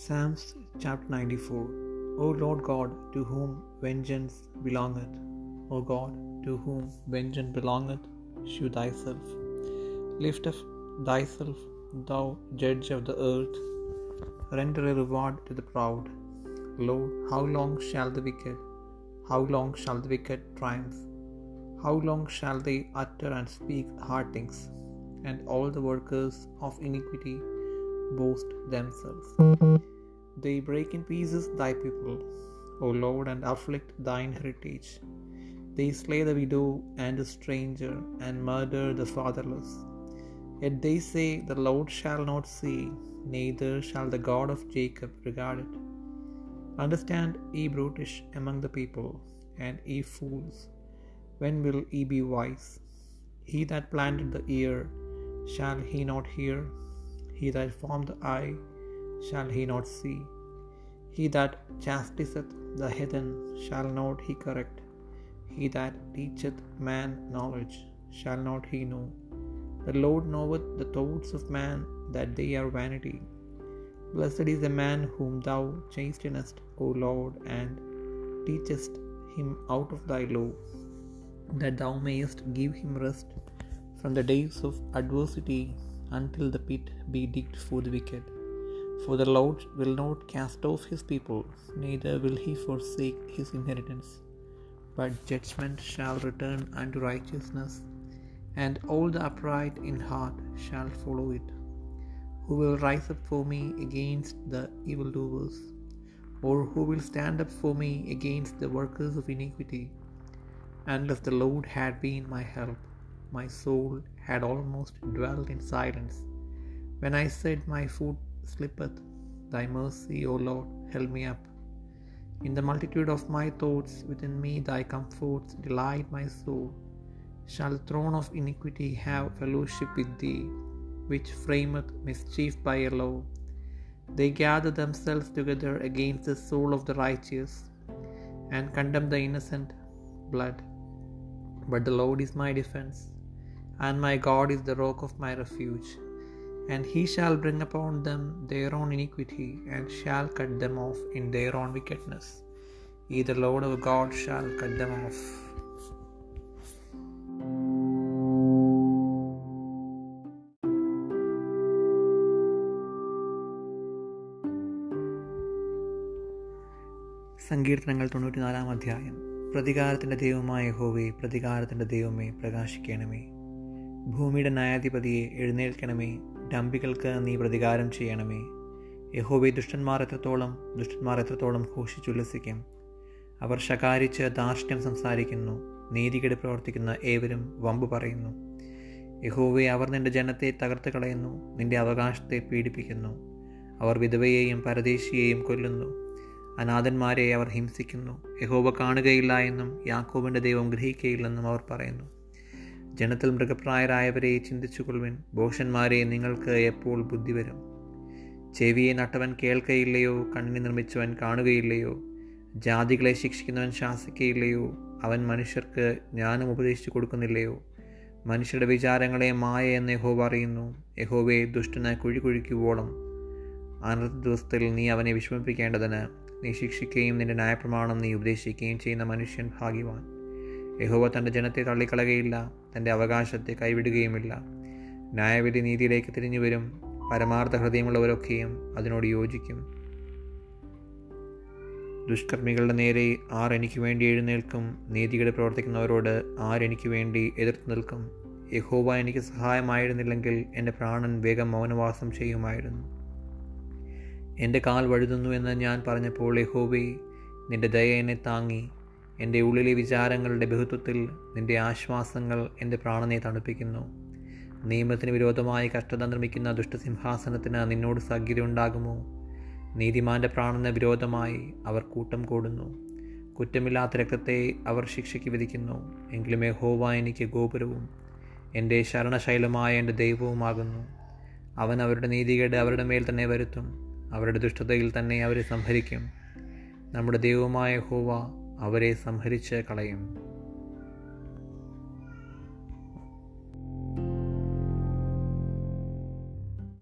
Psalms chapter 94 O Lord God, to whom vengeance belongeth, O God, to whom vengeance belongeth, shew thyself. Lift up thyself, thou judge of the earth. Render a reward to the proud. Lord, how long shall the wicked, how long shall the wicked triumph? How long shall they utter and speak hard things, and all the workers of iniquity boast themselves? They break in pieces thy people, O Lord, and afflict thine heritage. They slay the widow and the stranger, and murder the fatherless. Yet they say, The Lord shall not see, neither shall the God of Jacob regard it. Understand, ye brutish among the people, and ye fools, when will ye be wise? He that planted the ear, shall he not hear? He that formed the eye, shall he not see? He that chastiseth the heathen, shall not he correct? He that teacheth man knowledge, shall not he know? The Lord knoweth the thoughts of man, that they are vanity. Blessed is the man whom thou chastenest, O Lord, and teachest him out of thy law, that thou mayest give him rest from the days of adversity until the pit be digged for the wicked. For the Lord will not cast off his people, neither will he forsake his inheritance. But judgment shall return unto righteousness, and all the upright in heart shall follow it. Who will rise up for me against the evildoers? Or who will stand up for me against the workers of iniquity? Unless the Lord had been my help, my soul had almost dwelt in silence. When I said, My foot slippeth, thy mercy, O Lord, held me up. In the multitude of my thoughts within me thy comforts delight my soul. Shall the throne of iniquity have fellowship with thee, which frameth mischief by a law? They gather themselves together against the soul of the righteous, and condemn the innocent blood. But the Lord is my defense, and my God is the rock of my refuge. And he shall bring upon them their own iniquity, and shall cut them off in their own wickedness. He, the Lord our God, shall cut them off. സങ്കീർത്തനങ്ങൾ തൊണ്ണൂറ്റിനാലാം അധ്യായം പ്രതികാരത്തിന്റെ ദൈവമായ ഹോവേ പ്രതികാരത്തിന്റെ ദൈവമേ പ്രകാശിക്കണമേ ഭൂമിയുടെ ന്യായാധിപതിയെ എഴുന്നേൽക്കണമേ. ഡംബികൾക്ക് നീ പ്രതികാരം ചെയ്യണമേ. യഹോബി ദുഷ്ടന്മാർ എത്രത്തോളം ദുഷ്ടന്മാർ എത്രത്തോളം ഘോഷിച്ചുല്ലസിക്കും. അവർ ശകാരിച്ച് ധാർഷ്ട്യം സംസാരിക്കുന്നു. നീതികേട് പ്രവർത്തിക്കുന്ന ഏവരും വമ്പ് പറയുന്നു. യഹോവെ അവർ നിന്റെ ജനത്തെ തകർത്ത് കളയുന്നു. നിന്റെ അവകാശത്തെ പീഡിപ്പിക്കുന്നു. അവർ വിധവയെയും പരദേശിയെയും കൊല്ലുന്നു. അനാഥന്മാരെ അവർ ഹിംസിക്കുന്നു. യഹോവ കാണുകയില്ല എന്നും യാക്കോബിന്റെ ദൈവം ഗ്രഹിക്കുകയില്ലെന്നും അവർ പറയുന്നു. ജനത്തിൽ മൃഗപ്രായരായവരെ ചിന്തിച്ചുകൊള്ളുവിൻ. ഭോഷന്മാരെ നിങ്ങൾക്ക് എപ്പോൾ ബുദ്ധി വരും? ചെവിയെ നട്ടവൻ കേൾക്കയില്ലയോ? കണ്ണിനെ നിർമ്മിച്ചവൻ കാണുകയില്ലയോ? ജാതികളെ ശിക്ഷിക്കുന്നവൻ ശാസിക്കയില്ലയോ? അവൻ മനുഷ്യർക്ക് ജ്ഞാനം ഉപദേശിച്ചു കൊടുക്കുന്നില്ലയോ? മനുഷ്യരുടെ വിചാരങ്ങളെ മായ എന്ന് യഹോവ അറിയുന്നു. യഹോവയെ ദുഷ്ടനെ കുഴി കുഴിക്കുവോളം. അനർത്ഥ ദിവസത്തിൽ നീ അവനെ വിഷമിപ്പിക്കേണ്ടതിന് നീ ശിക്ഷിക്കുകയും നിന്റെ ന്യായപ്രമാണം നീ ഉപദേശിക്കുകയും ചെയ്യുന്ന മനുഷ്യൻ ഭാഗ്യവാൻ. യഹോവ തന്റെ ജനത്തെ തള്ളിക്കളകയില്ല തന്റെ അവകാശത്തെ കൈവിടുകയുമില്ല. ന്യായവിധി നീതിയിലേക്ക് തിരിഞ്ഞു വരും പരമാർത്ഥ ഹൃദയമുള്ളവരൊക്കെയും അതിനോട് യോജിക്കും. ദുഷ്കർമ്മികളുടെ നേരെ ആർ എനിക്ക് വേണ്ടി എഴുന്നേൽക്കും നീതികേട് പ്രവർത്തിക്കുന്നവരോട് ആരെനിക്ക് വേണ്ടി എതിർത്ത് നിൽക്കും. യഹോവ എനിക്ക് സഹായമായിരുന്നില്ലെങ്കിൽ എന്റെ പ്രാണൻ വേഗം മൗനവാസം ചെയ്യുമായിരുന്നു. എന്റെ കാൽ വഴുതുന്നു എന്ന് ഞാൻ പറഞ്ഞപ്പോൾ യഹോവേ നിന്റെ ദയ എന്നെ താങ്ങി എന്റെ ഉള്ളിലെ വിചാരങ്ങളുടെ ബഹുത്വത്തിൽ നിന്റെ ആശ്വാസങ്ങൾ എന്റെ പ്രാണനെ തണുപ്പിക്കുന്നു. നിയമത്തിന് വിരോധമായി കഷ്ടത നിർമ്മിക്കുന്ന ദുഷ്ടസിംഹാസനത്തിന് നിന്നോട് സഖ്യത ഉണ്ടാകുമോ? നീതിമാന്റെ പ്രാണന് വിരോധമായി അവർ കൂട്ടം കൂടുന്നു. കുറ്റമില്ലാത്ത രക്തത്തെ അവർ ശിക്ഷയ്ക്ക് വിധിക്കുന്നു. എങ്കിലും യഹോവ എനിക്ക് ഗോപുരവും എന്റെ ശരണശൈലമായ എന്റെ ദൈവവുമാകുന്നു. അവൻ അവരുടെ നീതികേട് അവരുടെ മേൽ തന്നെ വരുത്തും. അവരുടെ ദുഷ്ടതയിൽ തന്നെ അവരെ സംഹരിക്കും. നമ്മുടെ ദൈവമായ ഹോവ അവരെ സംഹരിച്ച് കളയും.